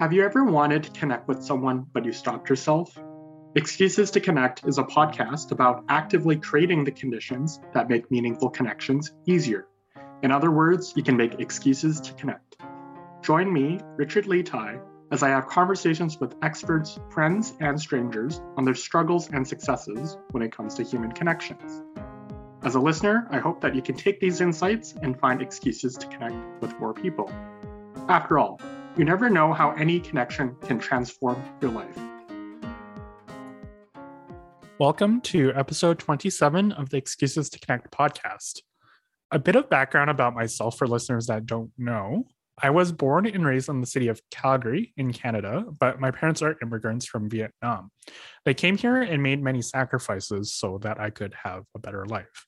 Have you ever wanted to connect with someone, but you stopped yourself? Excuses to Connect is a podcast about actively creating the conditions that make meaningful connections easier. In other words, you can make excuses to connect. Join me, Richard Lee Tai, as I have conversations with experts, friends, and strangers on their struggles and successes when it comes to human connections. As a listener, I hope that you can take these insights and find excuses to connect with more people. After all, you never know how any connection can transform your life. Welcome to episode 27 of the Excuses to Connect podcast. A bit of background about myself for listeners that don't know. I was born and raised in the city of Calgary in Canada, but my parents are immigrants from Vietnam. They came here and made many sacrifices so that I could have a better life.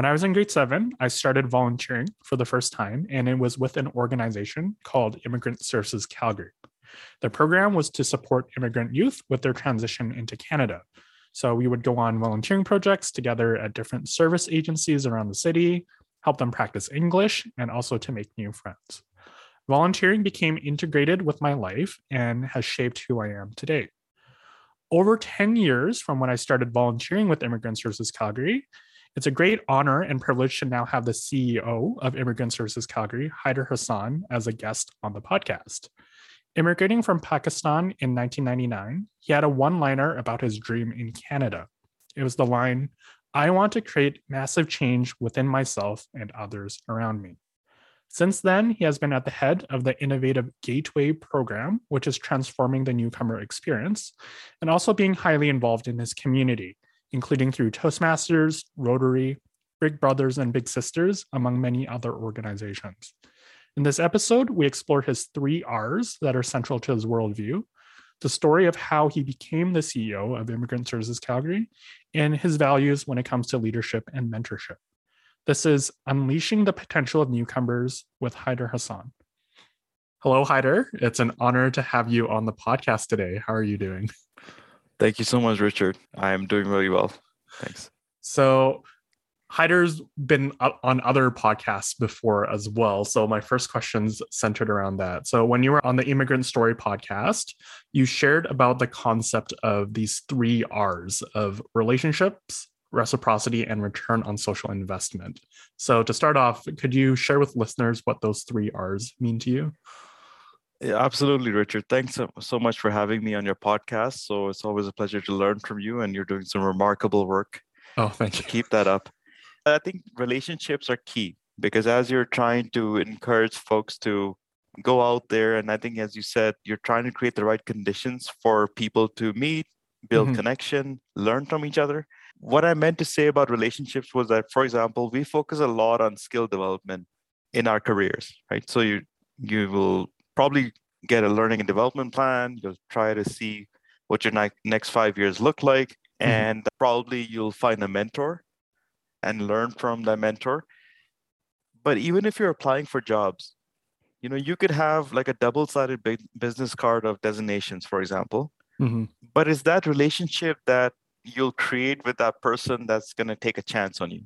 When I was in grade seven, I started volunteering for the first time, and it was with an organization called Immigrant Services Calgary. The program was to support immigrant youth with their transition into Canada. So we would go on volunteering projects together at different service agencies around the city, help them practice English, and also to make new friends. Volunteering became integrated with my life and has shaped who I am today. Over 10 years from when I started volunteering with Immigrant Services Calgary, it's a great honor and privilege to now have the CEO of Immigrant Services Calgary, Haider Hassan, as a guest on the podcast. Immigrating from Pakistan in 1999, he had a one liner about his dream in Canada. It was the line, I want to create massive change within myself and others around me. Since then, he has been at the head of the innovative Gateway program, which is transforming the newcomer experience, and also being highly involved in his community, including through Toastmasters, Rotary, Big Brothers, and Big Sisters, among many other organizations. In this episode, we explore his three R's that are central to his worldview, the story of how he became the CEO of Immigrant Services Calgary, and his values when it comes to leadership and mentorship. This is Unleashing the Potential of Newcomers with Haider Hassan. Hello, Haider. It's an honor to have you on the podcast today. How are you doing? Thank you so much, Richard. I am doing really well. Thanks. So, Haider's been on other podcasts before as well. So, my first question's centered around that. So, when you were on the Immigrant Story podcast, you shared about the concept of these three R's of relationships, reciprocity, and return on social investment. So, to start off, could you share with listeners what those three R's mean to you? Yeah, absolutely, Richard. Thanks so, so much for having me on your podcast. So it's always a pleasure to learn from you, and you're doing some remarkable work. Oh, thank you. Keep that up. I think relationships are key because as you're trying to encourage folks to go out there, and I think, as you said, you're trying to create the right conditions for people to meet, build mm-hmm. connection, learn from each other. What I meant to say about relationships was that, for example, we focus a lot on skill development in our careers, right? So you you will probably get a learning and development plan. You'll try to see what your ne- next five years look like. Mm-hmm. And probably you'll find a mentor and learn from that mentor. But even if you're applying for jobs, you know, you could have like a double-sided business card of designations, for example. Mm-hmm. But is that relationship that you'll create with that person that's going to take a chance on you?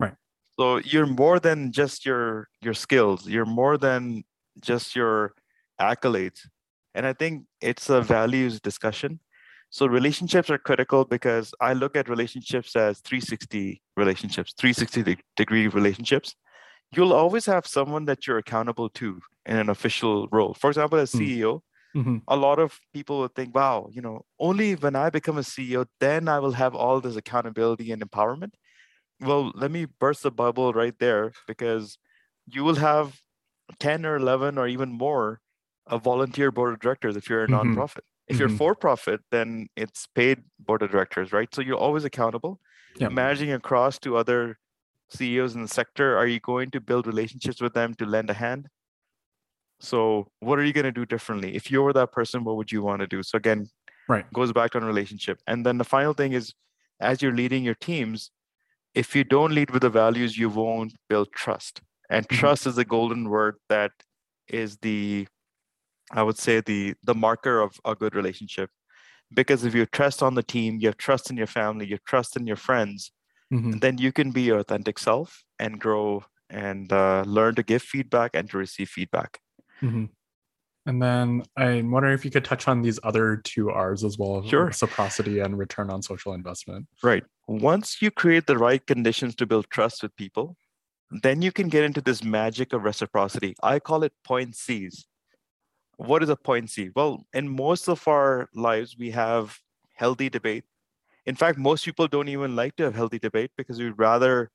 Right. So you're more than just your your skills. You're more than just your accolades. And I think it's a values discussion. So relationships are critical because I look at relationships as 360 relationships, 360 degree relationships. You'll always have someone that you're accountable to in an official role. For example, as CEO, mm-hmm. a lot of people will think, wow, you know, only when I become a CEO, then I will have all this accountability and empowerment. Well, let me burst the bubble right there because you will have 10 or 11 or even more a volunteer board of directors if you're a mm-hmm. nonprofit. If mm-hmm. you're for profit, then it's paid board of directors, right? So you're always accountable. Yep. Managing across to other CEOs in the sector, are you going to build relationships with them to lend a hand? So what are you going to do differently? If you were that person, what would you want to do? So again, right, goes back on relationship. And then the final thing is, as you're leading your teams, if you don't lead with the values, you won't build trust and mm-hmm. trust is a golden word that is the i would say the the marker of a good relationship because if you trust on the team you have trust in your family you have trust in your friends mm-hmm. then you can be your authentic self and grow and uh, learn to give feedback and to receive feedback mm-hmm. And then I'm wondering if you could touch on these other two R's as well Sure. reciprocity and return on social investment. Right. Once you create the right conditions to build trust with people, then you can get into this magic of reciprocity. I call it point C's. What is a point C? Well, in most of our lives, we have healthy debate. In fact, most people don't even like to have healthy debate because we'd rather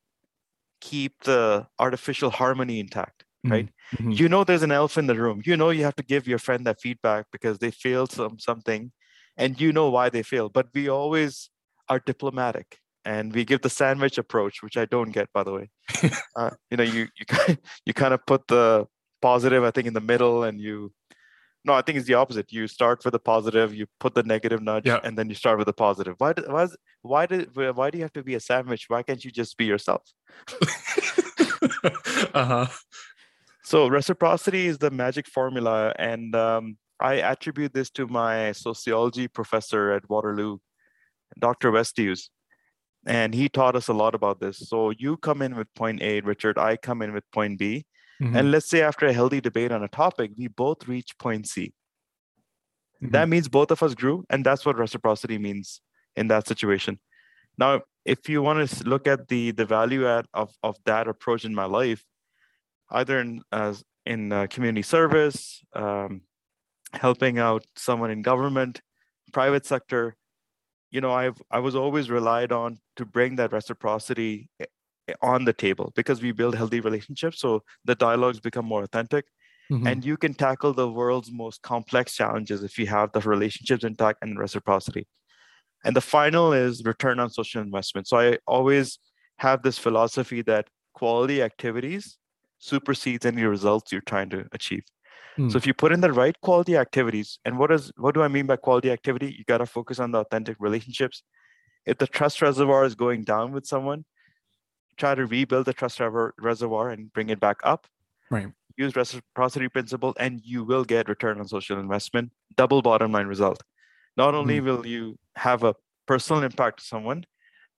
keep the artificial harmony intact, right? Mhm. You know there's an elf in the room. You know you have to give your friend that feedback because they failed some something and you know why they failed. But we always are diplomatic and we give the sandwich approach, which I don't get by the way. uh, you know, you you kind you kind of put the positive, I think, in the middle and you no, I think it's the opposite. You start with the positive, you put the negative nudge, Yeah. and then you start with the positive. Why? do- Why? is- Why did? Why do you have to be a sandwich? Why can't you just be yourself? uh-huh. So reciprocity is the magic formula, and um, I attribute this to my sociology professor at Waterloo, Dr. Westhues, and he taught us a lot about this. So you come in with point A, Richard. I come in with point B, Mhm. and let's say after a healthy debate on a topic, we both reach point C. Mhm. That means both of us grew, and that's what reciprocity means in that situation. Now, if you want to look at the the value add of of that approach in my life, either in as in uh, community service, um, helping out someone in government, private sector, you know, I've I was always relied on to bring that reciprocity eh, eh, on the table because we build healthy relationships, so the dialogues become more authentic Mhm. and you can tackle the world's most complex challenges if you have the relationships intact and reciprocity. And the final is return on social investment. So I always have this philosophy that quality activities supersedes any results you're trying to achieve. Mm. So if you put in the right quality activities, and what is what do I mean by quality activity? You got to focus on the authentic relationships. If the trust reservoir is going down with someone, try to rebuild the trust reservoir and bring it back up Right. use reciprocity principle and you will get return on social investment double bottom line result not only will you have a personal impact to someone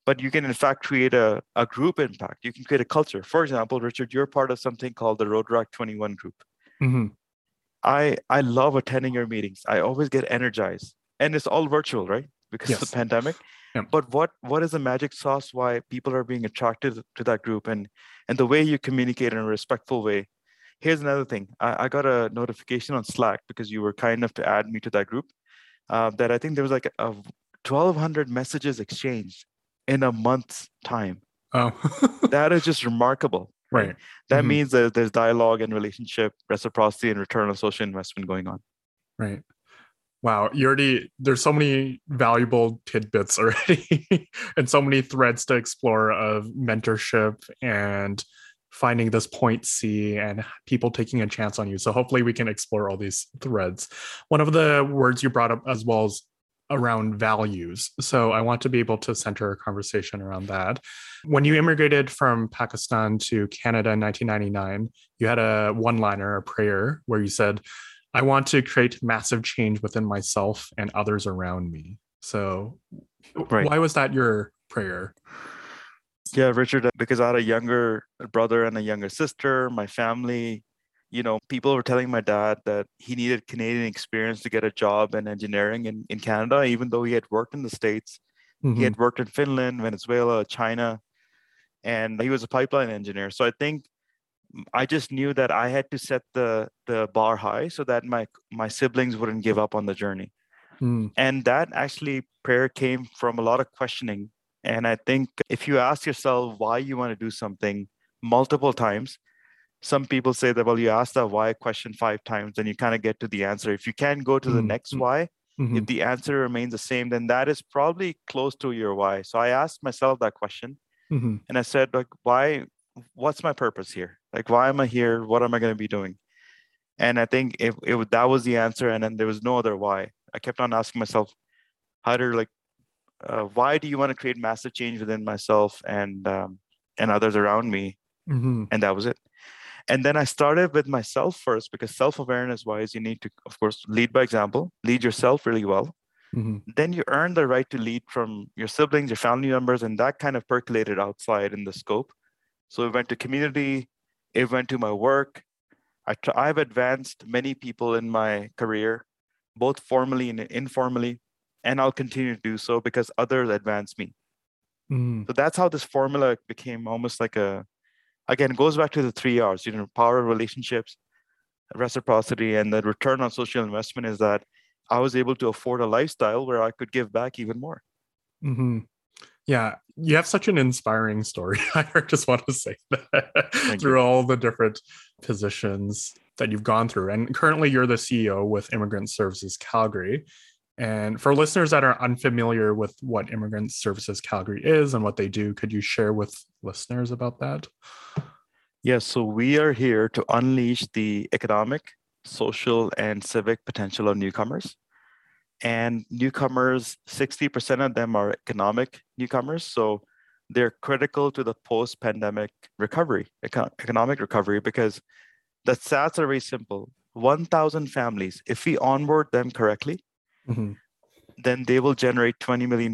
but you can in fact create a, a group impact you can create a culture for example richard you're part of something called the roadrock 21 group Mhm. I i love attending your meetings. I always get energized. And it's all virtual right? Because of the pandemic. Yeah. but what what is the magic sauce why people are being attracted to that group and and the way you communicate in a respectful way? Here's another thing. I, I got a notification on slack because you were kind enough to add me to that group uh, that i think there was like a 1200 messages exchanged in a month's time. Oh. that is just remarkable right. that Mhm. means that there's dialogue and relationship reciprocity and return on social investment going on Right. Wow, you already there's so many valuable tidbits already and so many threads to explore of mentorship and finding this point C and people taking a chance on you. So hopefully we can explore all these threads. One of the words you brought up as well is around values. So I want to be able to center a conversation around that. When you immigrated from Pakistan to Canada in 1999, you had a one-liner, a prayer where you said, I want to create massive change within myself and others around me. So, Right. why was that your prayer? Yeah, Richard, uh, because I had a younger brother and a younger sister, my family, you know, people were telling my dad that he needed Canadian experience to get a job in engineering in, in Canada, even though he had worked in the States. He Mhm. had worked in Finland, Venezuela, China, and he was a pipeline engineer. So I think I just knew that I had to set the the bar high so that my my siblings wouldn't give up on the journey Mm, and that actually prayer came from a lot of questioning and i think if you ask yourself why you want to do something multiple times some people say that well you ask that why question five times then you kind of get to the answer. If you can go to the Mm, next mm, why mhm. if the answer remains the same then that is probably close to your why. So i asked myself that question Mhm. and i said like why what's my purpose here? Like why am i here? What am i going to be doing? And i think if it, wa- that was the answer and then there was no other why i kept on asking myself how to like uh, why do you want to create massive change within myself and um, and others around me? Mhm. and that was it and then i started with myself first because self-awareness wise you need to of course lead by example lead yourself really well Mhm. then you earn the right to lead from your siblings, your family members, and that kind of percolated outside in the scope. So it went to community, it went to my work, I try, I've advanced many people in my career, both formally and informally, and I'll continue to do so because others advance me. Mm. So that's how this formula became almost like a, again, it goes back to the three R's, you know, power of relationships, reciprocity, and the return on social investment is that I was able to afford a lifestyle where I could give back even more. Mm-hmm. Yeah, you have such an inspiring story. I just want to say that through you. all the different positions that you've gone through. And currently, you're the CEO with Immigrant Services Calgary. And for listeners that are unfamiliar with what Immigrant Services Calgary is and what they do, could you share with listeners about that? Yes, so we are here to unleash the economic, social, and civic potential of newcomers. And newcomers, 60% of them are economic newcomers. So they're critical to the post pandemic recovery, eco- economic recovery, because the stats are very simple 1,000 families, if we onboard them correctly, Mhm. then they will generate $20 million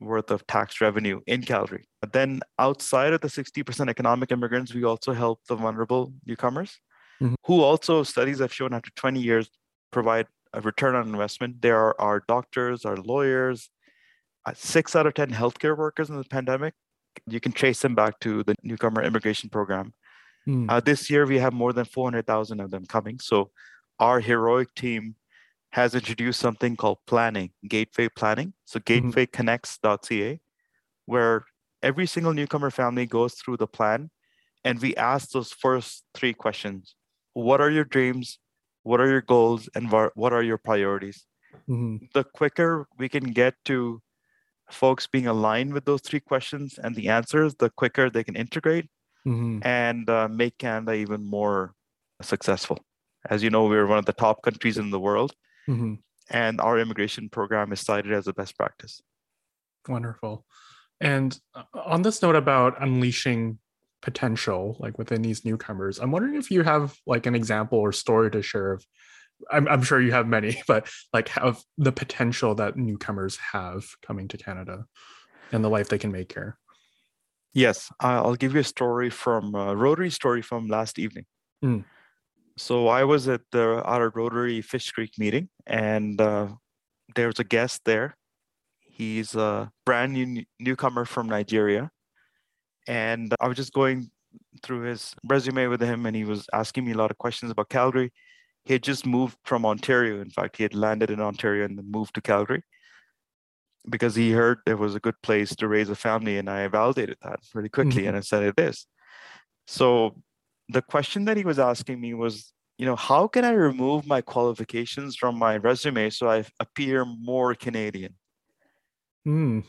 worth of tax revenue in Calgary. But then outside of the 60% economic immigrants, we also help the vulnerable newcomers Mhm. who also studies have shown after 20 years provide a return on investment. There are our doctors, our lawyers, uh, six out of 10 healthcare workers in the pandemic. You can trace them back to the newcomer immigration program. Mm. Uh, this year, we have more than 400,000 of them coming. So our heroic team has introduced something called planning, gateway planning. So gatewayconnects.ca, where every single newcomer family goes through the plan and we ask those first three questions. What are your dreams? What are your goals? And what are your priorities? Mhm. The quicker we can get to folks being aligned with those three questions and the answers, the quicker they can integrate Mhm. and uh, make Canada even more successful. As you know, we're one of the top countries in the world, Mhm. and our immigration program is cited as a best practice. Wonderful. And uh, on this note about unleashing potential, like within these newcomers, I'm wondering if you have like an example or story to share of. I'm, I'm sure you have many, but like of the potential that newcomers have coming to Canada and the life they can make here. Yes, I'll give you a story from a Rotary story from last evening. Mm. So I was at the our Rotary Fish Creek meeting, and uh, there was a guest there. He's a brand new newcomer from Nigeria, and I was just going through his resume with him, and he was asking me a lot of questions about Calgary. He had just moved from Ontario. In fact, he had landed in Ontario and then moved to Calgary because he heard there was a good place to raise a family, and I validated that really quickly, Mhm. and I said it is. So the question that he was asking me was, you know, how can I remove my qualifications from my resume so I appear more Canadian? Mm.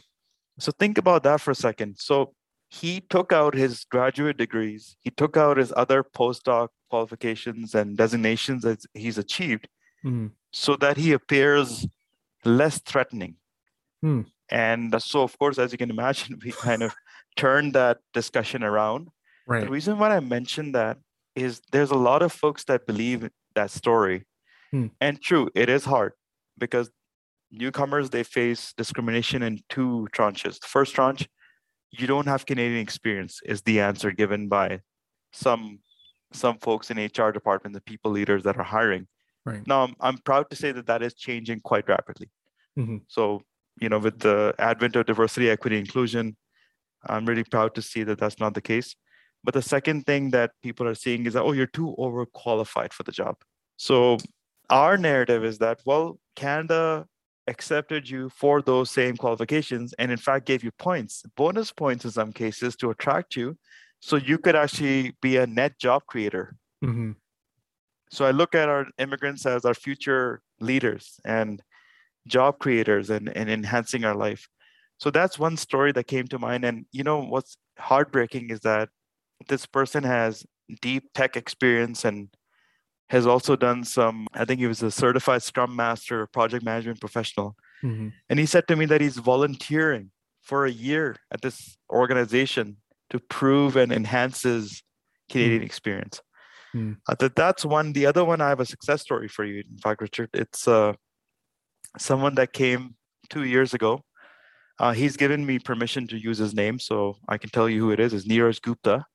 So think about that for a second. So he took out his graduate degrees, he took out his other postdoc qualifications and designations that he's achieved Mm. so that he appears less threatening. Hmm. And so, of course, as you can imagine, we kind of turned that discussion around. Right. The reason why I mentioned that is there's a lot of folks that believe that story. Hmm. And true, it is hard because newcomers they face discrimination in two tranches. The first tranche, you don't have Canadian experience, is the answer given by some some folks in HR department, the people leaders that are hiring. Right. Now, I'm, I'm proud to say that that is changing quite rapidly. Mhm. So, you know, with the advent of diversity, equity, inclusion, I'm really proud to see that that's not the case. But the second thing that people are seeing is that, oh, you're too overqualified for the job. So, our narrative is that, well, Canada accepted you for those same qualifications and, in fact, gave you points, bonus points in some cases to attract you. So, you could actually be a net job creator Mhm. so I look at our immigrants as our future leaders and job creators and, and enhancing our life. So that's one story that came to mind. And you know what's heartbreaking is that this person has deep tech experience and has also done some, I think he was a certified scrum master, project management professional. Mhm. And he said to me that he's volunteering for a year at this organization to prove and enhance his Canadian experience. Mm. Uh, that that's one. The other one, I have a success story for you. In fact, Richard, it's uh, someone that came two years ago. Uh, he's given me permission to use his name, so I can tell you who it is. It's Neeraj Gupta.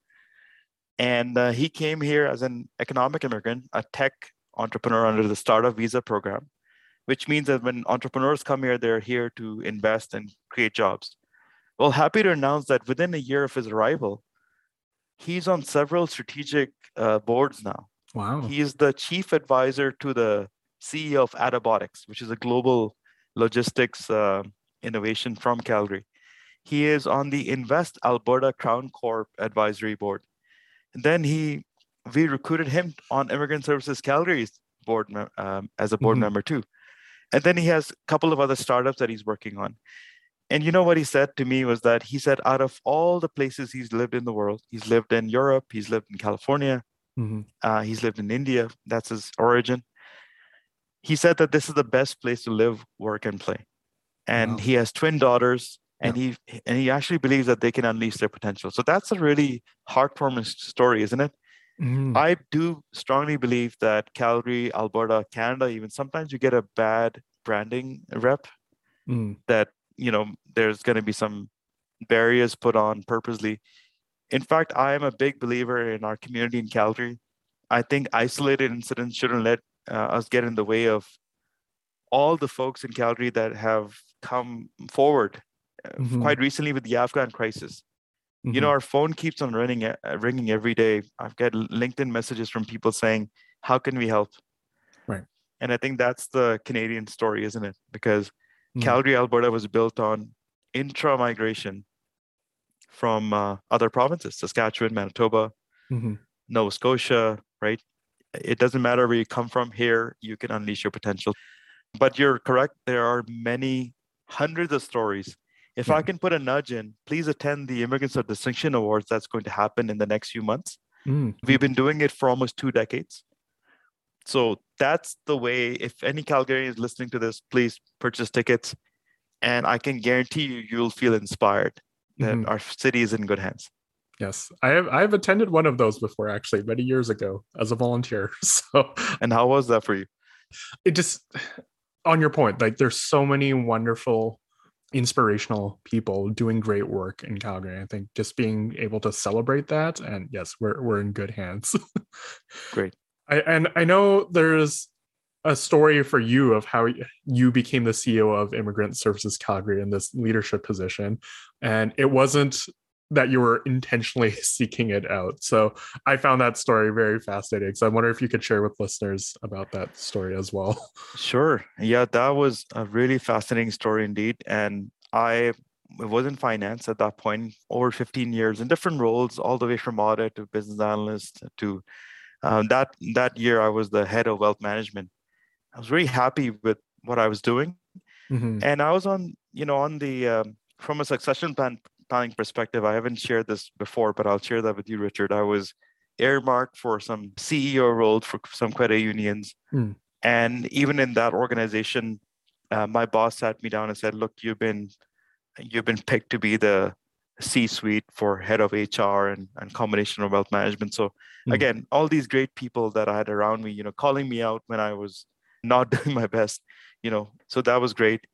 And uh, he came here as an economic immigrant, a tech entrepreneur under the startup visa program, which means that when entrepreneurs come here, they're here to invest and create jobs. Well, happy to announce that within a year of his arrival, he's on several strategic uh, boards now. Wow. He is the chief advisor to the CEO of Attabotics, which is a global logistics uh, innovation from Calgary. He is on the Invest Alberta Crown Corp advisory board. Then he, we recruited him on Immigrant Services Calgary's board um, as a board mm-hmm. member too. And then he has a couple of other startups that he's working on. And you know what he said to me was that he said, out of all the places he's lived in the world, he's lived in Europe, he's lived in California, mm-hmm. uh, he's lived in India, that's his origin. He said that this is the best place to live, work, and play. And wow. he has twin daughters, and yeah. he and he actually believes that they can unleash their potential. So that's a really heartwarming story, isn't it? Mm-hmm. I do strongly believe that Calgary, Alberta, Canada, even sometimes you get a bad branding rep mm. that you know there's going to be some barriers put on purposely in fact i am a big believer in our community in calgary i think isolated incidents shouldn't let uh, us get in the way of all the folks in calgary that have come forward mm-hmm. quite recently with the afghan crisis mm-hmm. you know mm-hmm. our phone keeps on running uh, ringing every day i've got linkedin messages from people saying how can we help right and i think that's the canadian story isn't it because Mm. Calgary, Alberta was built on intra migration from uh, other provinces, Saskatchewan, Manitoba, mm-hmm. Nova Scotia, right? It doesn't matter where you come from here, you can unleash your potential. But you're correct, there are many hundreds of stories. If yeah. I can put a nudge in, please attend the Immigrants of Distinction Awards that's going to happen in the next few months. Mm-hmm. We've been doing it for almost two decades. So that's the way. If any Calgarian is listening to this, please purchase tickets. And I can guarantee you, you'll feel inspired that mm-hmm. our city is in good hands. Yes, I have. I've attended one of those before, actually, many years ago as a volunteer. So, and how was that for you? It just, on your point, like there's so many wonderful, inspirational people doing great work in Calgary. I think just being able to celebrate that, and yes, we're we're in good hands. great. I, and I know there's a story for you of how you became the CEO of Immigrant Services Calgary in this leadership position. And it wasn't that you were intentionally seeking it out. So I found that story very fascinating. So I wonder if you could share with listeners about that story as well. Sure. Yeah, that was a really fascinating story indeed. And I was in finance at that point, over 15 years in different roles, all the way from audit to business analyst to um, that that year I was the head of wealth management. I was very happy with what I was doing, mm-hmm. and I was on you know on the um, from a succession plan planning perspective. I haven't shared this before, but I'll share that with you, Richard. I was earmarked for some CEO role for some credit unions, mm. and even in that organization, uh, my boss sat me down and said, "Look, you've been you've been picked to be the C-suite for head of HR and, and combination of wealth management. So mm. again, all these great people that I had around me, you know, calling me out when I was not doing my best, you know, so that was great.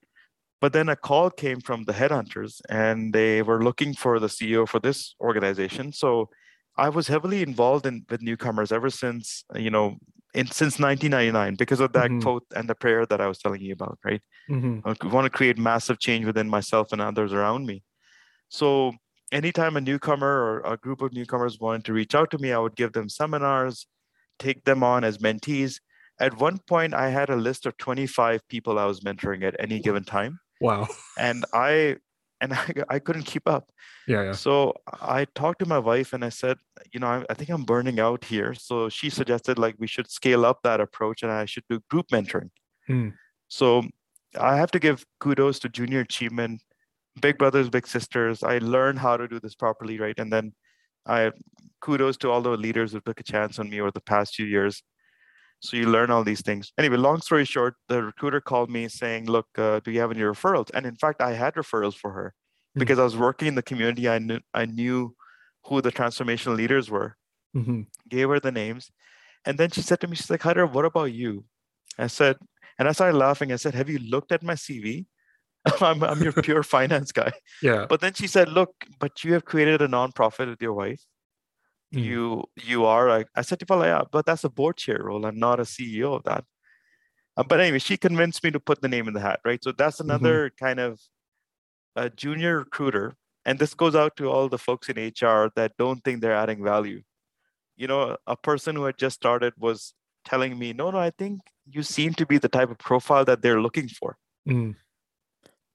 But then a call came from the headhunters and they were looking for the CEO for this organization. So I was heavily involved in with newcomers ever since, you know, in, since 1999 because of that mm-hmm. quote and the prayer that I was telling you about, right? Mm-hmm. I want to create massive change within myself and others around me. So anytime a newcomer or a group of newcomers wanted to reach out to me, I would give them seminars, take them on as mentees. At one point, I had a list of 25 people I was mentoring at any given time. Wow. And I and I, I couldn't keep up. Yeah, yeah. So I talked to my wife and I said, you know, I, I think I'm burning out here. So she suggested like we should scale up that approach and I should do group mentoring. Hmm. So I have to give kudos to Junior Achievement big brothers, big sisters. I learned how to do this properly, right? And then I kudos to all the leaders who took a chance on me over the past few years. So you learn all these things. Anyway, long story short, the recruiter called me saying, "Look, uh, do you have any referrals?" And in fact, I had referrals for her mm-hmm. because I was working in the community. I knew I knew who the transformational leaders were. Mm-hmm. Gave her the names, and then she said to me, "She's like, Haider, what about you?" I said, and I started laughing. I said, "Have you looked at my CV?" I'm, I'm your pure finance guy. Yeah. But then she said, look, but you have created a nonprofit with your wife. Mm. you you are like i said well yeah but that's a board chair role i'm not a ceo of that uh, but anyway she convinced me to put the name in the hat right so that's mm-hmm. another mm-hmm. kind of a junior recruiter and this goes out to all the folks in hr that don't think they're adding value you know a person who had just started was telling me no no i think you seem to be the type of profile that they're looking for mm.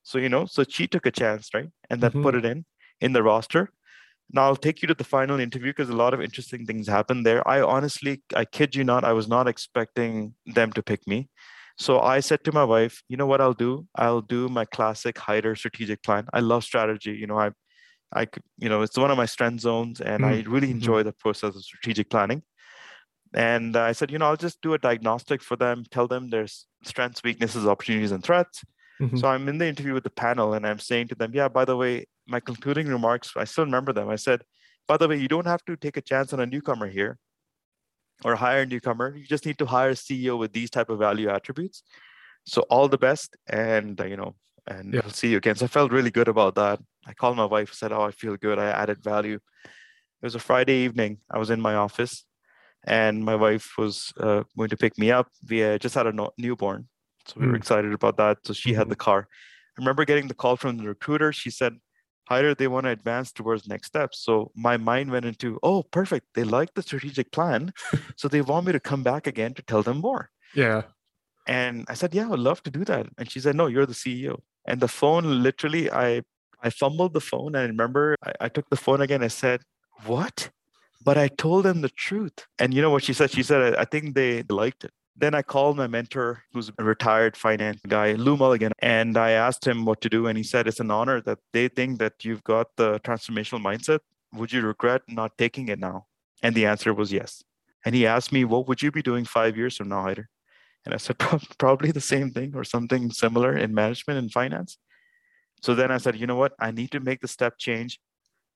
so you know so she took a chance right and then mm-hmm. put it in in the roster now I'll take you to the final interview because a lot of interesting things happened there. I honestly, I kid you not, I was not expecting them to pick me. So I said to my wife, you know what I'll do? I'll do my classic Haider strategic plan. I love strategy. You know, I, I, you know, it's one of my strength zones, and mm. I really mm-hmm. enjoy the process of strategic planning. And I said, you know, I'll just do a diagnostic for them, tell them there's strengths, weaknesses, opportunities, and threats. Mm-hmm. So I'm in the interview with the panel, and I'm saying to them, yeah, by the way, my concluding remarks, I still remember them. I said, by the way, you don't have to take a chance on a newcomer here or hire a newcomer. You just need to hire a CEO with these type of value attributes. So all the best, and uh, you know, and yeah. I'll see you again. So I felt really good about that. I called my wife, and said, "Oh, I feel good. I added value." It was a Friday evening. I was in my office, and my wife was uh, going to pick me up. We uh, just had a no- newborn, so we mm. were hmm. excited about that. So she mm-hmm. had the car. I remember getting the call from the recruiter. She said, Haider they want to advance towards next steps. So my mind went into, oh, perfect. They like the strategic plan. so they want me to come back again to tell them more. Yeah. And I said, yeah, I would love to do that. And she said, no, you're the CEO. And the phone literally, I I fumbled the phone. And I remember I, I took the phone again. I said, what? But I told them the truth. And you know what she said? She said, I think they liked it. Then I called my mentor, who's a retired finance guy, Lou Mulligan, and I asked him what to do. And he said, It's an honor that they think that you've got the transformational mindset. Would you regret not taking it now? And the answer was yes. And he asked me, What would you be doing five years from now, Haider? And I said, Probably the same thing or something similar in management and finance. So then I said, You know what? I need to make the step change.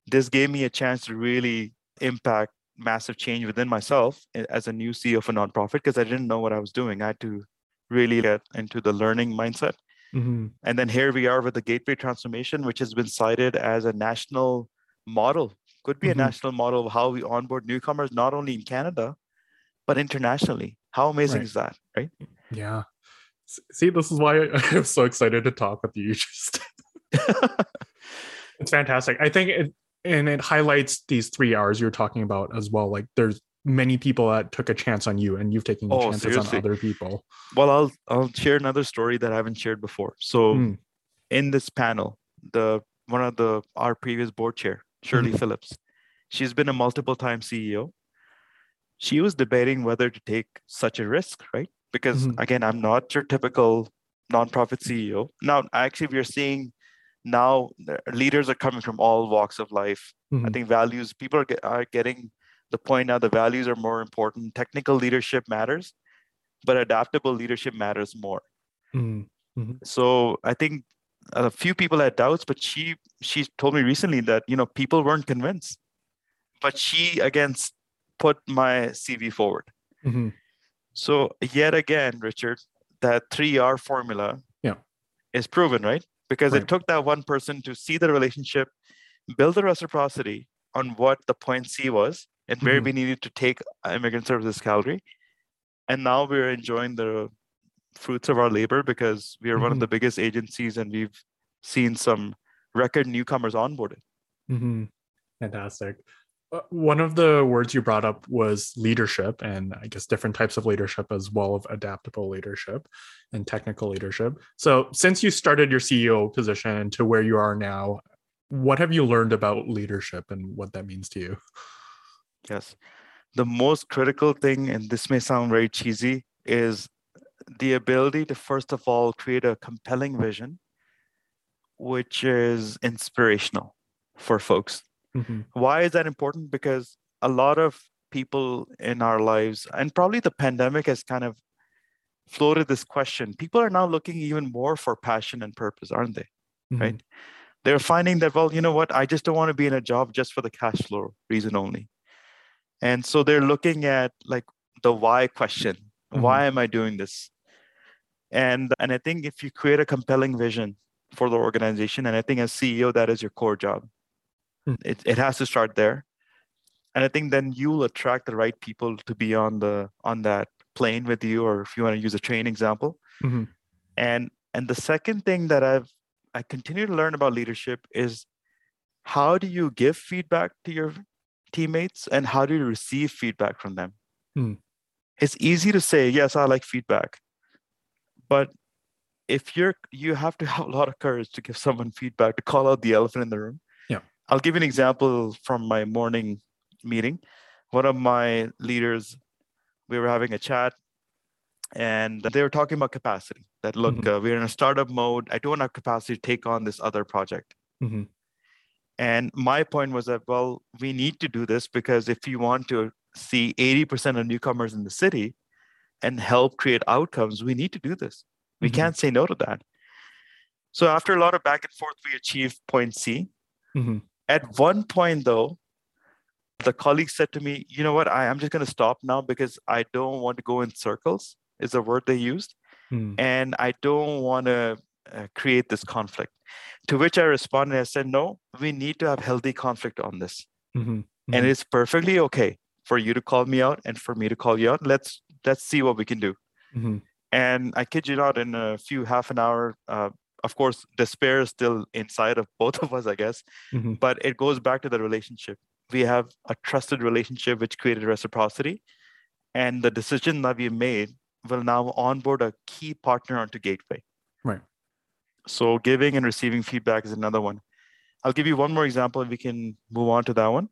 This gave me a chance to really impact massive change within myself as a new CEO of a nonprofit because I didn't know what I was doing. I had to really get into the learning mindset. Mm-hmm. And then here we are with the Gateway Transformation, which has been cited as a national model, could be mm-hmm. a national model of how we onboard newcomers, not only in Canada, but internationally. How amazing right. is that, right? Yeah. See, this is why I'm so excited to talk with you. Just it's fantastic. I think it, and it highlights these three R's you're talking about as well. Like there's many people that took a chance on you and you've taken oh, chances seriously? on other people. Well, I'll I'll share another story that I haven't shared before. So mm. in this panel, the one of the our previous board chair, Shirley mm-hmm. Phillips, she's been a multiple time CEO. She was debating whether to take such a risk, right? Because mm-hmm. again, I'm not your typical nonprofit CEO. Now, actually, we're seeing now leaders are coming from all walks of life. Mm-hmm. I think values, people are, get, are getting the point now the values are more important. Technical leadership matters, but adaptable leadership matters more. Mm-hmm. mm-hmm. So I think a few people had doubts, but she she told me recently that you know people weren't convinced, but she again put my CV forward. Mm-hmm. So yet again, Richard, that three R formula yeah. is proven, right? Because right. it took that one person to see the relationship, build the reciprocity on what the point C was and where mm-hmm. we needed to take immigrant services Calgary. And now we're enjoying the fruits of our labor because we are mm-hmm. one of mm-hmm. the biggest agencies and we've seen some record newcomers onboarded. Mm-hmm. Fantastic. Uh, one of the words you brought up was leadership and i guess different types of leadership as well of adaptable leadership and technical leadership. So since you started your ceo position to where you are now what have you learned about leadership and what that means to you? Yes. The most critical thing and this may sound very cheesy is the ability to first of all create a compelling vision which is inspirational for folks Mm-hmm. Why is that important? Because a lot of people in our lives, and probably the pandemic has kind of floated this question. People are now looking even more for passion and purpose, aren't they? Mm-hmm. Right? They're finding that, well, you know what? I just don't want to be in a job just for the cash flow reason only. And so they're looking at like the why question. Mm-hmm. Why am I doing this? And and I think if you create a compelling vision for the organization, and I think as CEO, that is your core job. Hmm. It, it has to start there. and i think then you'll attract the right people to be on the on that plane with you or if you want to use a train example Mhm. and and the second thing that i've i continue to learn about leadership is how do you give feedback to your teammates and how do you receive feedback from them Hmm. it's easy to say yes i like feedback but if you're you have to have a lot of courage to give someone feedback to call out the elephant in the room. I'll give you an example from my morning meeting one of my leaders we were having a chat and they were talking about capacity that look Mhm. uh, we're in a startup mode i don't have capacity to take on this other project Mhm. and my point was that well we need to do this because if you want to see 80% of newcomers in the city and help create outcomes we need to do this we Mhm. can't say no to that so after a lot of back and forth we achieved point c Mhm. At one point though the colleague said to me you know what I, i'm just going to stop now because i don't want to go in circles is the word they used Mm. and i don't want to uh, create this conflict to which i responded i said no we need to have healthy conflict on this Mhm. and Mhm. it's perfectly okay for you to call me out and for me to call you out let's let's see what we can do Mhm. and I kid you not, in a few half an hour, uh, of course, despair is still inside of both of us, I guess, Mhm. but it goes back to the relationship. We have a trusted relationship which created reciprocity. And the decision that we made will now onboard a key partner onto Gateway. Right. So giving and receiving feedback is another one. I'll give you one more example. and We can move on to that one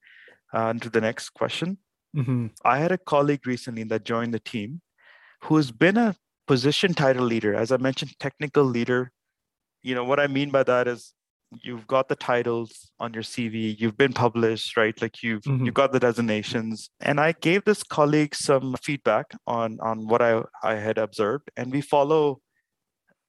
uh, and to the next question. Mhm. I had a colleague recently that joined the team who's been a position title leader. As I mentioned, technical leader. You know, what I mean by that is you've got the titles on your CV, you've been published, right? Like you've Mhm. you've got the designations. And I gave this colleague some feedback on on what I, I had observed. And we follow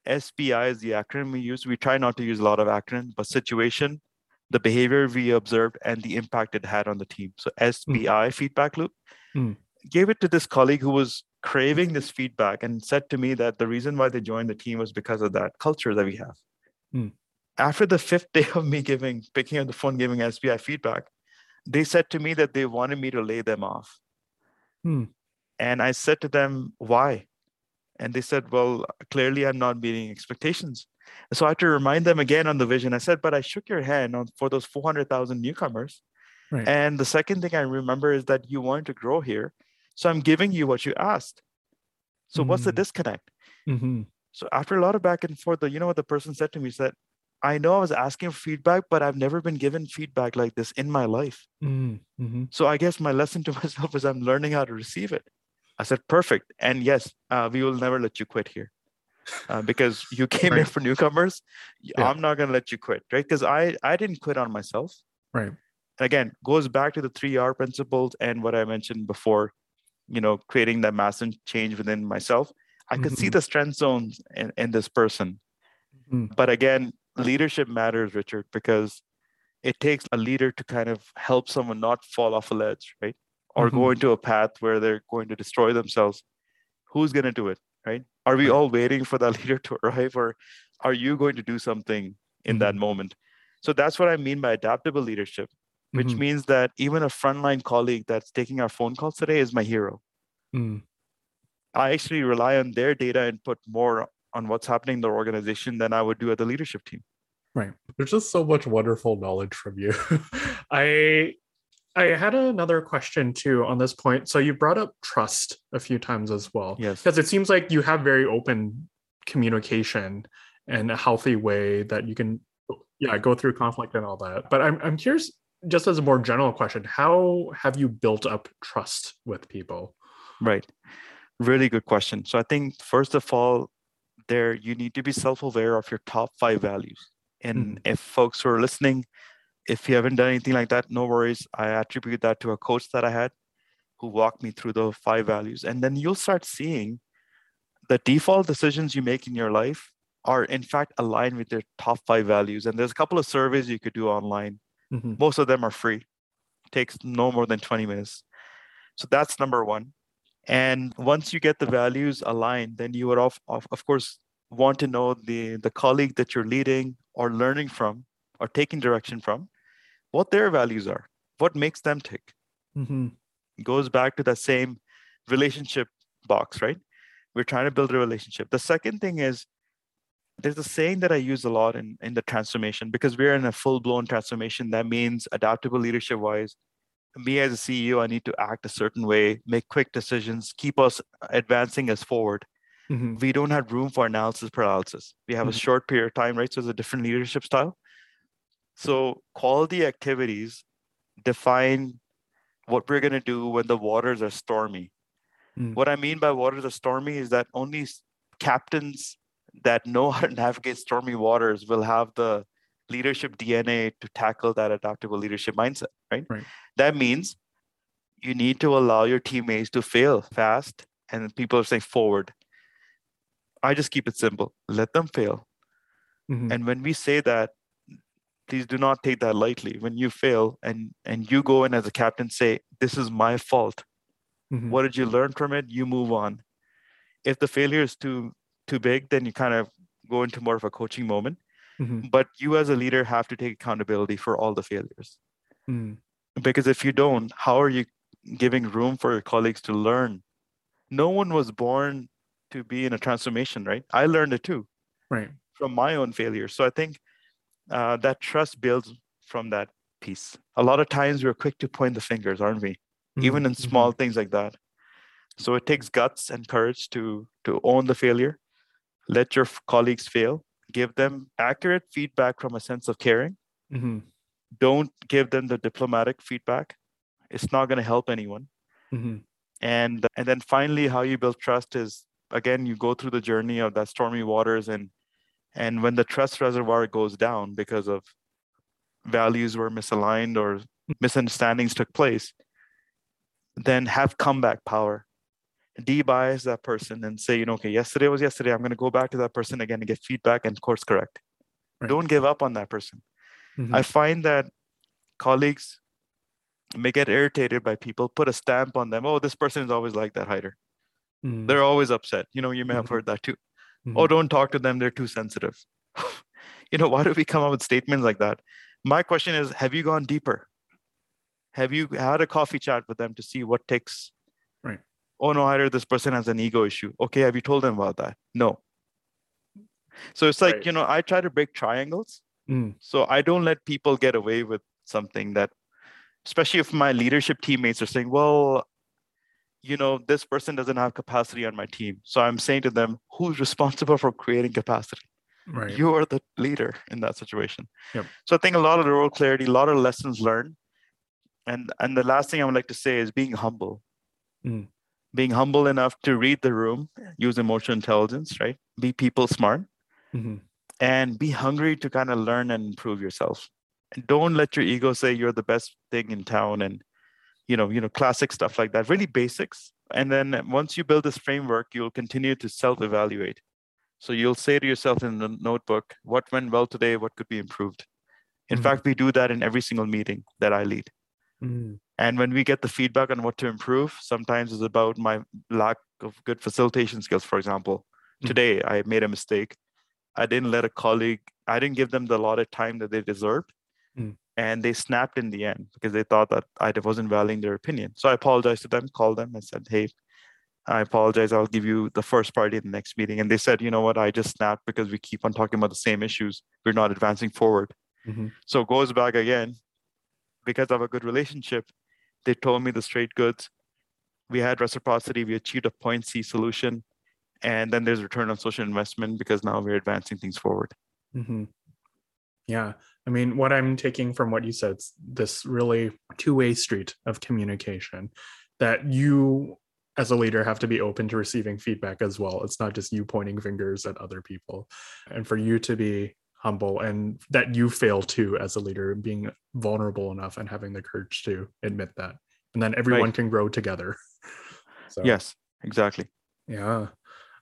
SBI is the acronym we use. We try not to use a lot of acronyms, but situation, the behavior we observed, and the impact it had on the team. So SBI feedback loop. Mm. Gave it to this colleague who was craving this feedback and said to me that the reason why they joined the team was because of that culture that we have. Mm. After the fifth day of me giving, picking up the phone, giving SBI feedback, they said to me that they wanted me to lay them off. Hmm. And I said to them, why? And they said, well, clearly I'm not meeting expectations. So I had to remind them again on the vision. I said, but I shook your hand on for those 400,000 newcomers. Right. And the second thing I remember is that you wanted to grow here. So I'm giving you what you asked. So what's the Mm. disconnect? Mhm. So after a lot of back and forth, the, you know what the person said to me? He said, I know I was asking for feedback, but I've never been given feedback like this in my life. Mm. Mhm. So I guess my lesson to myself is I'm learning how to receive it. I said, perfect. And yes, uh, we will never let you quit here. Uh, because you came here for newcomers, Yeah. I'm not going to let you quit, right? Because I, I didn't quit on myself. Right. And again, goes back to the three R principles and what I mentioned before, you know, creating that massive change within myself. I could see Mhm. the strength zones in, in this person. Mhm. But again, leadership matters, Richard, because it takes a leader to kind of help someone not fall off a ledge, right? Or go Mhm. into a path where they're going to destroy themselves. Who's going to do it, right? Are we all waiting for that leader to arrive, or are you going to do something in that Mhm. moment? So that's what I mean by adaptable leadership, which Mhm. means that even a frontline colleague that's taking our phone calls today is my hero. Mm. I actually rely on their data and put more on what's happening in the organization than I would do at the leadership team. Right. There's just so much wonderful knowledge from you. I I had another question too on this point. So you brought up trust a few times as well. Yes. Because it seems like you have very open communication and a healthy way that you can yeah, go through conflict and all that. But I'm I'm curious just as a more general question, how have you built up trust with people? Right. Really good question. So I think first of all, there you need to be self-aware of your top five values. And hmm. if folks who are listening, if you haven't done anything like that, no worries. I attribute that to a coach that I had who walked me through the five values. And then you'll start seeing the default decisions you make in your life are in fact aligned with your top five values. And there's a couple of surveys you could do online. Mhm. Most of them are free. Takes no more than 20 minutes. So that's number one. And once you get the values aligned, then you would of, of, of course want to know the, the colleague that you're leading or learning from or taking direction from, what their values are, what makes them tick. Mm-hmm. It goes back to that same relationship box, right? We're trying to build a relationship. The second thing is there's a saying that I use a lot in, in the transformation because we're in a full blown transformation. That means adaptable leadership wise. Me as a CEO, I need to act a certain way, make quick decisions, keep us advancing us forward. Mm-hmm. We don't have room for analysis paralysis. We have a Mhm. short period of time, right? So it's a different leadership style. So quality activities define what we're going to do when the waters are stormy. Mm. What I mean by waters are stormy is that only captains that know how to navigate stormy waters will have the leadership DNA to tackle that adaptable leadership mindset, right? Right. That means you need to allow your teammates to fail fast and people are saying forward. I just keep it simple. Let them fail. Mhm. And when we say that, please do not take that lightly. When you fail and and you go in as a captain, say, "This is my fault. Mhm. What did you learn from it? You move on." If the failure is too too big, then you kind of go into more of a coaching moment. Mhm. But you as a leader have to take accountability for all the failures. Mm. Because if you don't, how are you giving room for your colleagues to learn? No one was born to be in a transformation, right? I learned it too Right. from my own failures. So I think uh, that trust builds from that piece. A lot of times we're quick to point the fingers, aren't we? Even Mhm. in small things like that. So it takes guts and courage to to own the failure. Let your colleagues fail. Give them accurate feedback from a sense of caring. Mhm. Don't give them the diplomatic feedback. It's not going to help anyone. Mhm. and and then finally how you build trust is again you go through the journey of that stormy waters and and when the trust reservoir goes down because of values were misaligned or misunderstandings took place then have comeback power de-bias that person and say you know okay yesterday was yesterday i'm going to go back to that person again and get feedback and course correct Right. don't give up on that person Mhm. i find that colleagues may get irritated by people put a stamp on them oh this person is always like that hider Mhm. they're always upset. You know, you may have Mhm. heard that too. Mhm. Oh, don't talk to them, they're too sensitive. you know, why do we come up with statements like that? My question is have you gone deeper? Have you had a coffee chat with them to see what takes? Right. Oh, no, I heard this person has an ego issue. Okay, have you told them about that? No. So it's like, Right. you know, I try to break triangles. Mm. So I don't let people get away with something that, especially if my leadership teammates are saying, well, you know, this person doesn't have capacity on my team. So I'm saying to them, who's responsible for creating capacity? Right. You are the leader in that situation. Yep. So I think a lot of the role clarity, a lot of lessons learned. And and the last thing I would like to say is being humble. Mm. Being humble enough to read the room, use emotional intelligence, right? Be people smart Mhm. and be hungry to kind of learn and improve yourself. And don't let your ego say you're the best thing in town and you know, you know, classic stuff like that, really basics. And then once you build this framework, you'll continue to self-evaluate. So you'll say to yourself in the notebook, what went well today, what could be improved. In Mhm. fact, we do that in every single meeting that I lead. Mm. And when we get the feedback on what to improve, sometimes it's about my lack of good facilitation skills. For example, Mhm. today I made a mistake. I didn't let a colleague, I didn't give them the allotted time that they deserved. Mm. And they snapped in the end because they thought that I wasn't valuing their opinion. So I apologized to them, called them, and said, Hey, I apologize. I'll give you the first party in the next meeting. And they said, You know what? I just snapped because we keep on talking about the same issues. We're not advancing forward. Mhm. So it goes back again because of a good relationship. They told me the straight goods. We had reciprocity. We achieved a point C solution. And then there's return on social investment because now we're advancing things forward. hmm Yeah. I mean, what I'm taking from what you said, is this really two way street of communication that you, as a leader, have to be open to receiving feedback as well. It's not just you pointing fingers at other people. And for you to be humble and that you fail too as a leader, being vulnerable enough and having the courage to admit that. And then everyone Right. can grow together. So, Yes, exactly. yeah.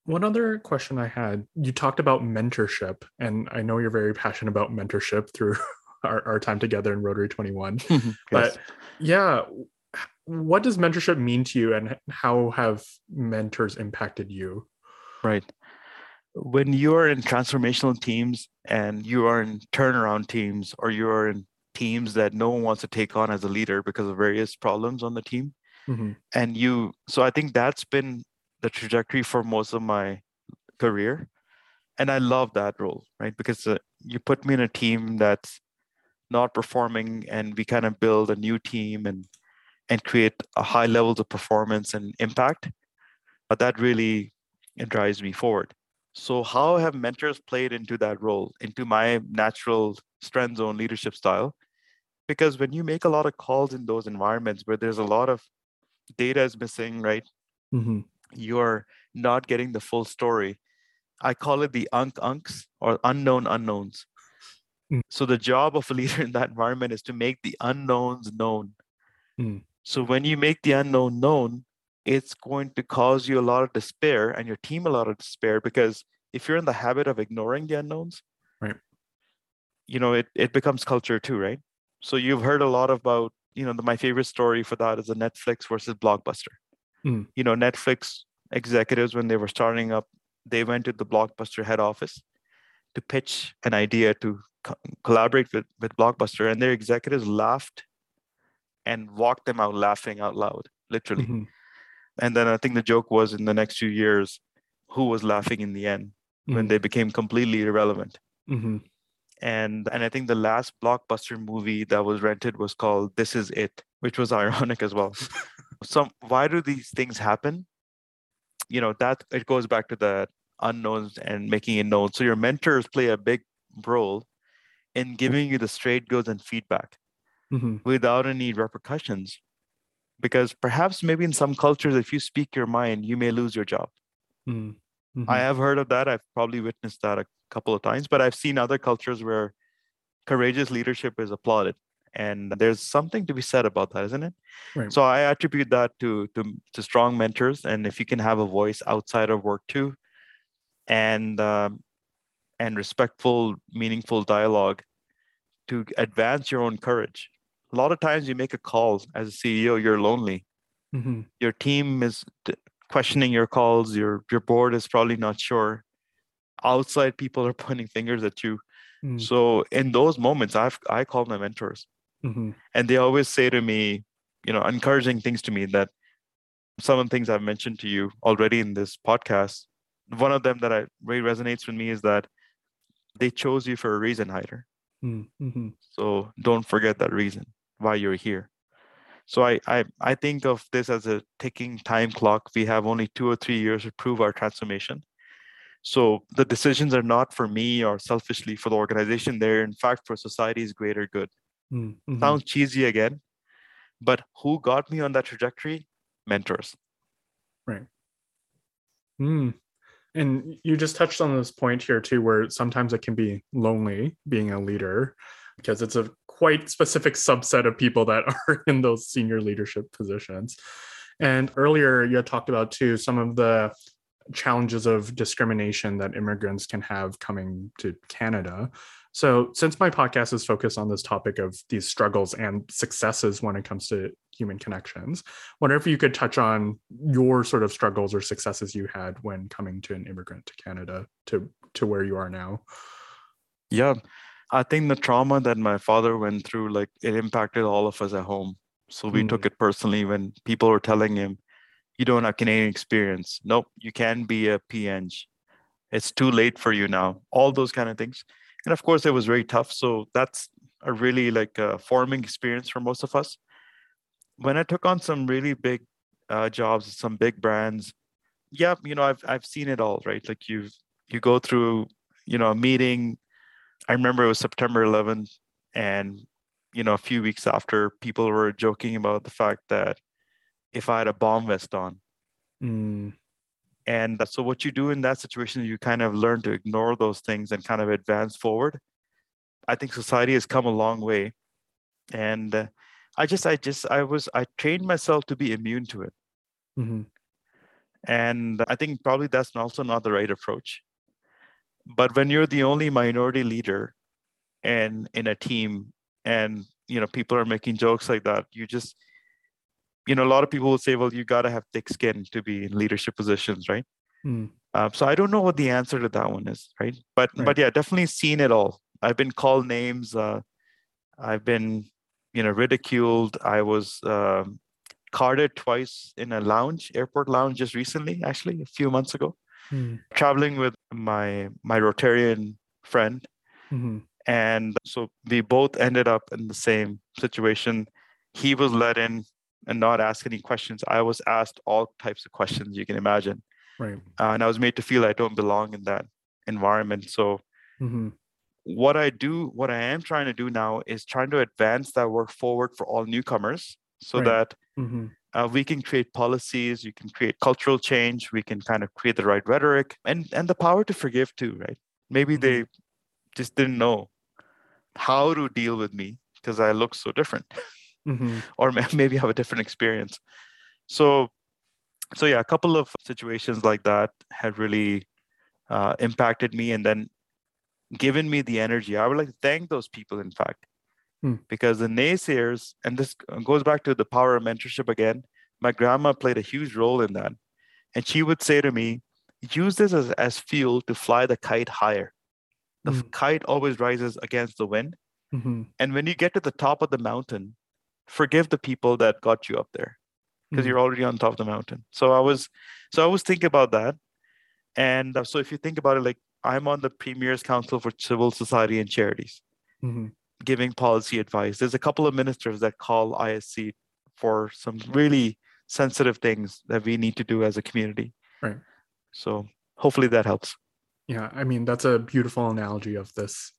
One other question I had you talked about mentorship, and I know you're very passionate about mentorship through our, our time together in Rotary 21. Yes. But yeah, what does mentorship mean to you, and how have mentors impacted you? Right. When you are in transformational teams and you are in turnaround teams or you are in teams that no one wants to take on as a leader because of various problems on the team. Mm-hmm. And you, so I think that's been the trajectory for most of my career. And I love that role, right? Because uh, you put me in a team that's not performing and we kind of build a new team and and create a high levels of performance and impact but that really drives me forward so how have mentors played into that role into my natural strength zone leadership style because when you make a lot of calls in those environments where there's a lot of data is missing right Mm-hmm. you're not getting the full story i call it the unk unks or unknown unknowns Mm. so the job of a leader in that environment is to make the unknowns known Mm. so when you make the unknown known it's going to cause you a lot of despair and your team a lot of despair because if you're in the habit of ignoring the unknowns Right. you know it, it becomes culture too right so you've heard a lot about you know the, my favorite story for that is the netflix versus blockbuster Mm. you know netflix executives when they were starting up they went to the blockbuster head office to pitch an idea to co- collaborate with, with blockbuster and their executives laughed and walked them out laughing out loud literally Mhm. And then i think the joke was in the next few years who was laughing in the end when Mhm. they became completely irrelevant Mhm. and and i think the last blockbuster movie that was rented was called this is it which was ironic as well so why do these things happen you know that it goes back to the unknowns and making it known so your mentors play a big role in giving you the straight goods and feedback Mhm. without any repercussions because perhaps maybe in some cultures if you speak your mind you may lose your job Mhm. Mhm. I have heard of that. I've probably witnessed that a couple of times, but I've seen other cultures where courageous leadership is applauded. And there's something to be said about that, isn't it? Right. So I attribute that to, to to strong mentors, and if you can have a voice outside of work too, and um, and respectful, meaningful dialogue to advance your own courage. A lot of times you make a call as a CEO, you're lonely. Mhm. Your team is questioning your calls. Your your board is probably not sure. Outside people are pointing fingers at you. Mm. So in those moments, I've I call my mentors, Mhm. and they always say to me, you know, encouraging things to me that some of the things I've mentioned to you already in this podcast. One of them that I really resonates with me is that they chose you for a reason, Haider. Mm. Mhm. So don't forget that reason why you're here. So I, I I think of this as a ticking time clock. We have only two or three years to prove our transformation. So the decisions are not for me or selfishly for the organization. They're in fact for society's greater good. Mm. Mhm. Sounds cheesy again, but who got me on that trajectory? Mentors. Right. Mm. And you just touched on this point here too, where sometimes it can be lonely being a leader because it's a quite specific subset of people that are in those senior leadership positions. And earlier you had talked about too some of the challenges of discrimination that immigrants can have coming to Canada. So, since my podcast is focused on this topic of these struggles and successes when it comes to human connections, wonder if you could touch on your sort of struggles or successes you had when coming to an immigrant to Canada to to where you are now. Yeah. I think the trauma that my father went through, like it impacted all of us at home. So we took it personally when people were telling him, you don't have Canadian experience. Nope, you can be a PNG. It's too late for you now. All those kind of things. And of course, it was very tough. So that's a really like a forming experience for most of us. When I took on some really big uh, jobs, some big brands, yeah, you know, I've I've seen it all, right? Like you you go through, you know, a meeting. I remember it was September 11th, and you know, a few weeks after, people were joking about the fact that if I had a bomb vest on, Mm, and so what you do in that situation, you kind of learn to ignore those things and kind of advance forward. I think society has come a long way, and uh, I just, I just, I was, I trained myself to be immune to it, mhm, and I think probably that's also not the right approach. But when you're the only minority leader, and in a team, and you know people are making jokes like that, you just you know, a lot of people will say, well, you got to have thick skin to be in leadership positions, right? mm, Uh, so I don't know what the answer to that one is, right? But Right. but yeah, definitely seen it all. I've been called names. Uh, I've been, you know, ridiculed. I was um, carded twice in a lounge, airport lounge, just recently, actually, a few months ago. Hmm. Traveling with my my Rotarian friend, Mhm. and so we both ended up in the same situation. He was let in and not ask any questions. I was asked all types of questions you can imagine, Right. uh, and I was made to feel I don't belong in that environment. So Mhm. what I do, what I am trying to do now is trying to advance that work forward for all newcomers so Right. that Mhm. Uh, we can create policies, you can create cultural change, we can kind of create the right rhetoric and and the power to forgive too, right? Maybe Mhm. they just didn't know how to deal with me because I look so different Mhm. or maybe have a different experience. So so yeah, a couple of situations like that have really uh, impacted me and then given me the energy. I would like to thank those people, in fact, Hmm. because the naysayers, and this goes back to the power of mentorship again. My grandma played a huge role in that. And she would say to me, use this as, as fuel to fly the kite higher. The f- Mm. kite always rises against the wind. Mhm. And when you get to the top of the mountain, forgive the people that got you up there because Mhm. you're already on top of the mountain. So I was, so I was thinking about that. And uh, so if you think about it, like I'm on the Premier's Council for Civil Society and Charities, Mhm. Giving policy advice. There's a couple of ministers that call ISC for some really sensitive things that we need to do as a community. Right. So hopefully that helps. Yeah, I mean that's a beautiful analogy of this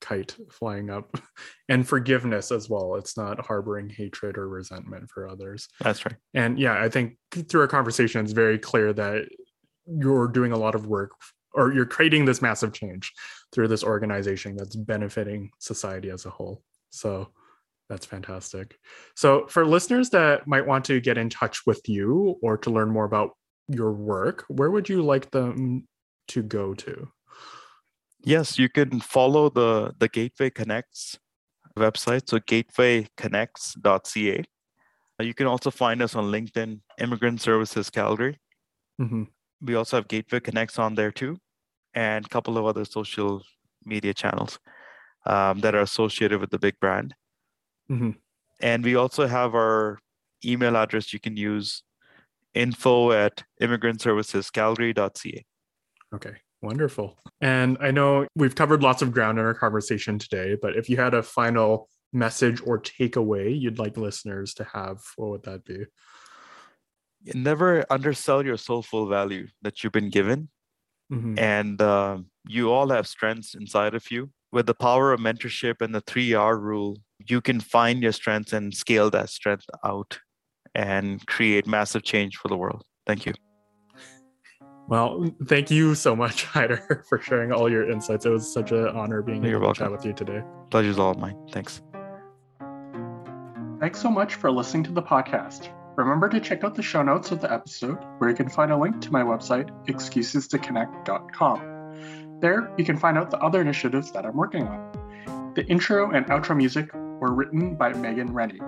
kite flying up and forgiveness as well. It's not harboring hatred or resentment for others. That's right. And yeah, I think through our conversation, it's very clear that you're doing a lot of work or you're creating this massive change through this organization that's benefiting society as a whole. So that's fantastic. So, for listeners that might want to get in touch with you or to learn more about your work, where would you like them to go to? Yes, you can follow the the Gateway Connects website. So gatewayconnects.ca. Uh, You can also find us on LinkedIn, Immigrant Services Calgary. Mhm. We also have Gateway Connects on there too, and a couple of other social media channels um, that are associated with the big brand. Mhm. And we also have our email address you can use info at immigrantservicescalgary.ca. Okay, wonderful. And I know we've covered lots of ground in our conversation today, but if you had a final message or takeaway you'd like listeners to have, what would that be? Never undersell your soulful value that you've been given. Mhm. And um you all have strengths inside of you. With the power of mentorship and the three R rule, you can find your strengths and scale that strength out and create massive change for the world. Thank you. Well, thank you so much, Haider, for sharing all your insights. It was such an honor being You're able to chat with you today. Pleasure's all mine. Thanks. Thanks so much for listening to the podcast. Remember to check out the show notes of the episode, where you can find a link to my website, excusestoconnect.com. There, you can find out the other initiatives that I'm working on. The intro and outro music were written by Megan Rennie.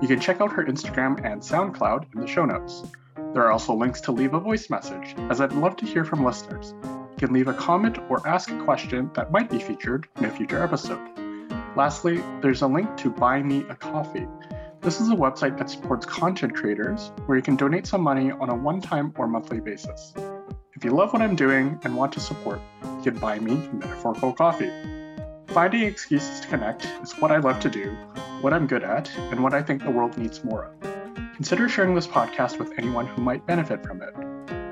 You can check out her Instagram and SoundCloud in the show notes. There are also links to leave a voice message, as I'd love to hear from listeners. You can leave a comment or ask a question that might be featured in a future episode. Lastly, there's a link to Buy Me a Coffee. This is a website that supports content creators where you can donate some money on a one time or monthly basis. If you love what I'm doing and want to support, you can buy me metaphorical coffee. Finding excuses to connect is what I love to do, what I'm good at, and what I think the world needs more of. Consider sharing this podcast with anyone who might benefit from it.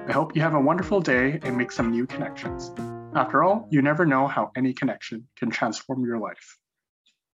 I hope you have a wonderful day and make some new connections. After all, you never know how any connection can transform your life.